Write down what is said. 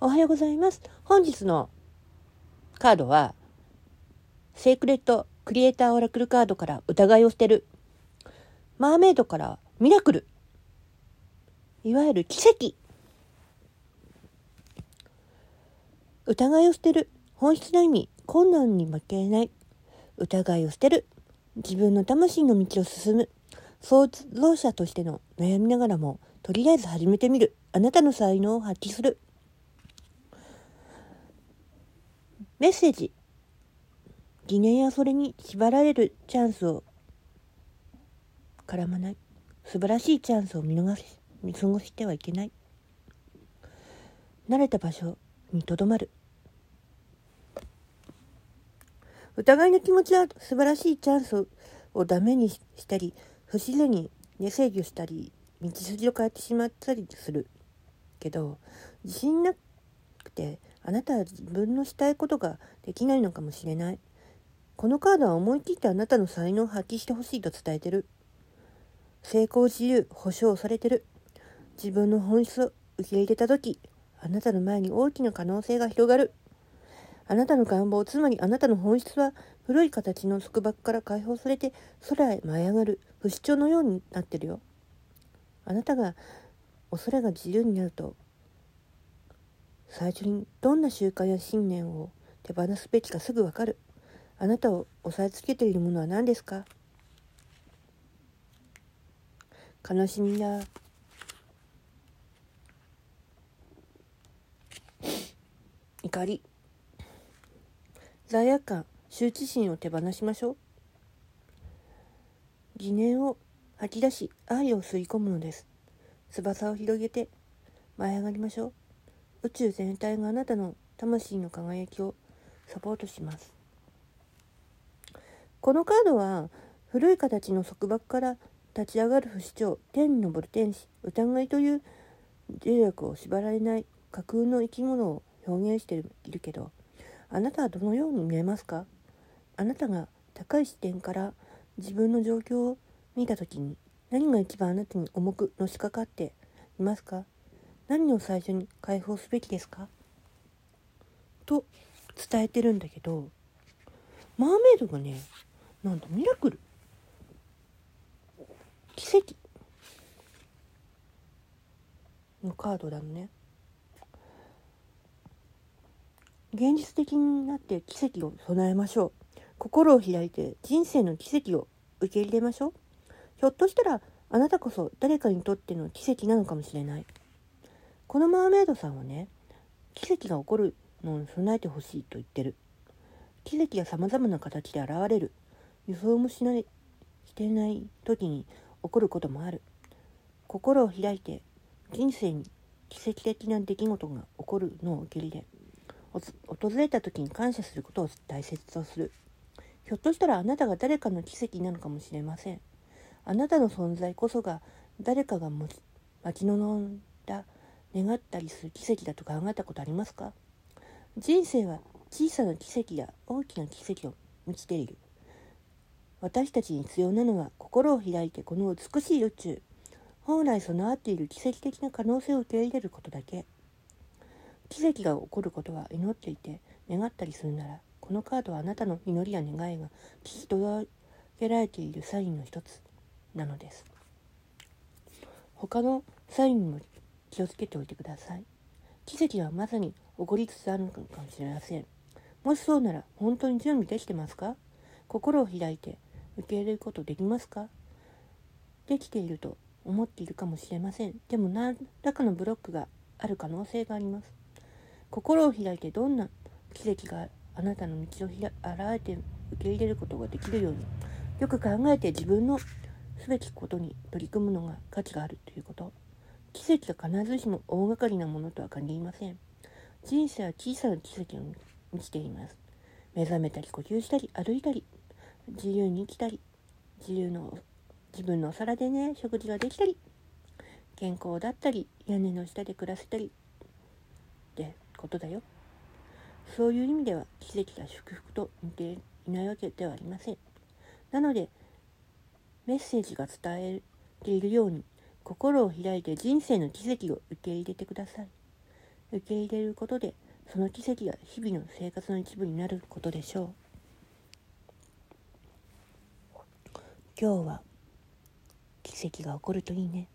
おはようございます。本日のカードは、セークレットクリエイターオラクルカードから疑いを捨てる。マーメイドからミラクル。いわゆる奇跡。疑いを捨てる。本質の意味。困難に負けない。疑いを捨てる。自分の魂の道を進む。創造者としての悩みながらも、とりあえず始めてみる。あなたの才能を発揮する。メッセージ。疑念やそれに縛られるチャンスを絡まない。素晴らしいチャンスを見逃し、見過ごしてはいけない。慣れた場所にとどまる。疑いの気持ちは素晴らしいチャンスをダメにしたり、不自然に寝制御したり、道筋を変えてしまったりする。けど、自信なくて、あなたは自分のしたいことができないのかもしれない。このカードは思い切ってあなたの才能を発揮してほしいと伝えてる。成功自由、保証されてる。自分の本質を受け入れた時、あなたの前に大きな可能性が広がる。あなたの願望、つまりあなたの本質は古い形の束縛から解放されて空へ舞い上がる不死鳥のようになってるよ。あなたが恐れが自由になると最初にどんな習慣や信念を手放すべきかすぐわかる。あなたを押さえつけているものは何ですか？悲しみや。怒り。罪悪感。羞恥心を手放しましょう。疑念を吐き出し愛を吸い込むのです。翼を広げて舞い上がりましょう。宇宙全体があなたの魂の輝きをサポートします。このカードは古い形の束縛から立ち上がる不死鳥天に昇る天使疑いという重力を縛られない架空の生き物を表現しているけどあなたはどのように見えますか？あなたが高い視点から自分の状況を見た時に何が一番あなたに重くのしかかっていますか？何を最初に解放すべきですか？と伝えてるんだけどマーメイドがねなんとミラクル。奇跡。のカードなのね。現実的になって奇跡を備えましょう。心を開いて人生の奇跡を受け入れましょう。ひょっとしたらあなたこそ誰かにとっての奇跡なのかもしれない。このマーメイドさんはね奇跡が起こるのに備えてほしいと言ってる。奇跡が様々な形で現れる。予想もしないしてない時に起こることもある。心を開いて人生に奇跡的な出来事が起こるのを受け入れ訪れた時に感謝することを大切とする。ひょっとしたらあなたが誰かの奇跡なのかもしれません。あなたの存在こそが誰かが待ち望ん願ったりする奇跡だと考えたことありますか？人生は小さな奇跡や大きな奇跡を満ちている。私たちに必要なのは心を開いてこの美しい宇宙。本来備わっている奇跡的な可能性を受け入れることだけ。奇跡が起こることは祈っていて願ったりするならこのカードはあなたの祈りや願いが聞き届けられているサインの一つなのです。他のサインも気をつけておいてください。奇跡はまさに起こりつつあるのかもしれません。もしそうなら本当に準備できてますか？心を開いて受け入れることできますか？できていると思っているかもしれません。でも何らかのブロックがある可能性があります。心を開いてどんな奇跡があなたの道を現れて受け入れることができるようによく考えて自分のすべきことに取り組むのが価値があるということ。奇跡が必ずしも大掛かりなものとは限りません。人生は小さな奇跡を満ちています。目覚めたり呼吸したり歩いたり自由に生きたり自由の自分のお皿でね食事ができたり健康だったり屋根の下で暮らせたりってことだよ。そういう意味では奇跡が祝福と似ていないわけではありません。なのでメッセージが伝えているように心を開いて人生の奇跡を受け入れてください。受け入れることでその奇跡が日々の生活の一部になることでしょう。今日は奇跡が起こるといいね。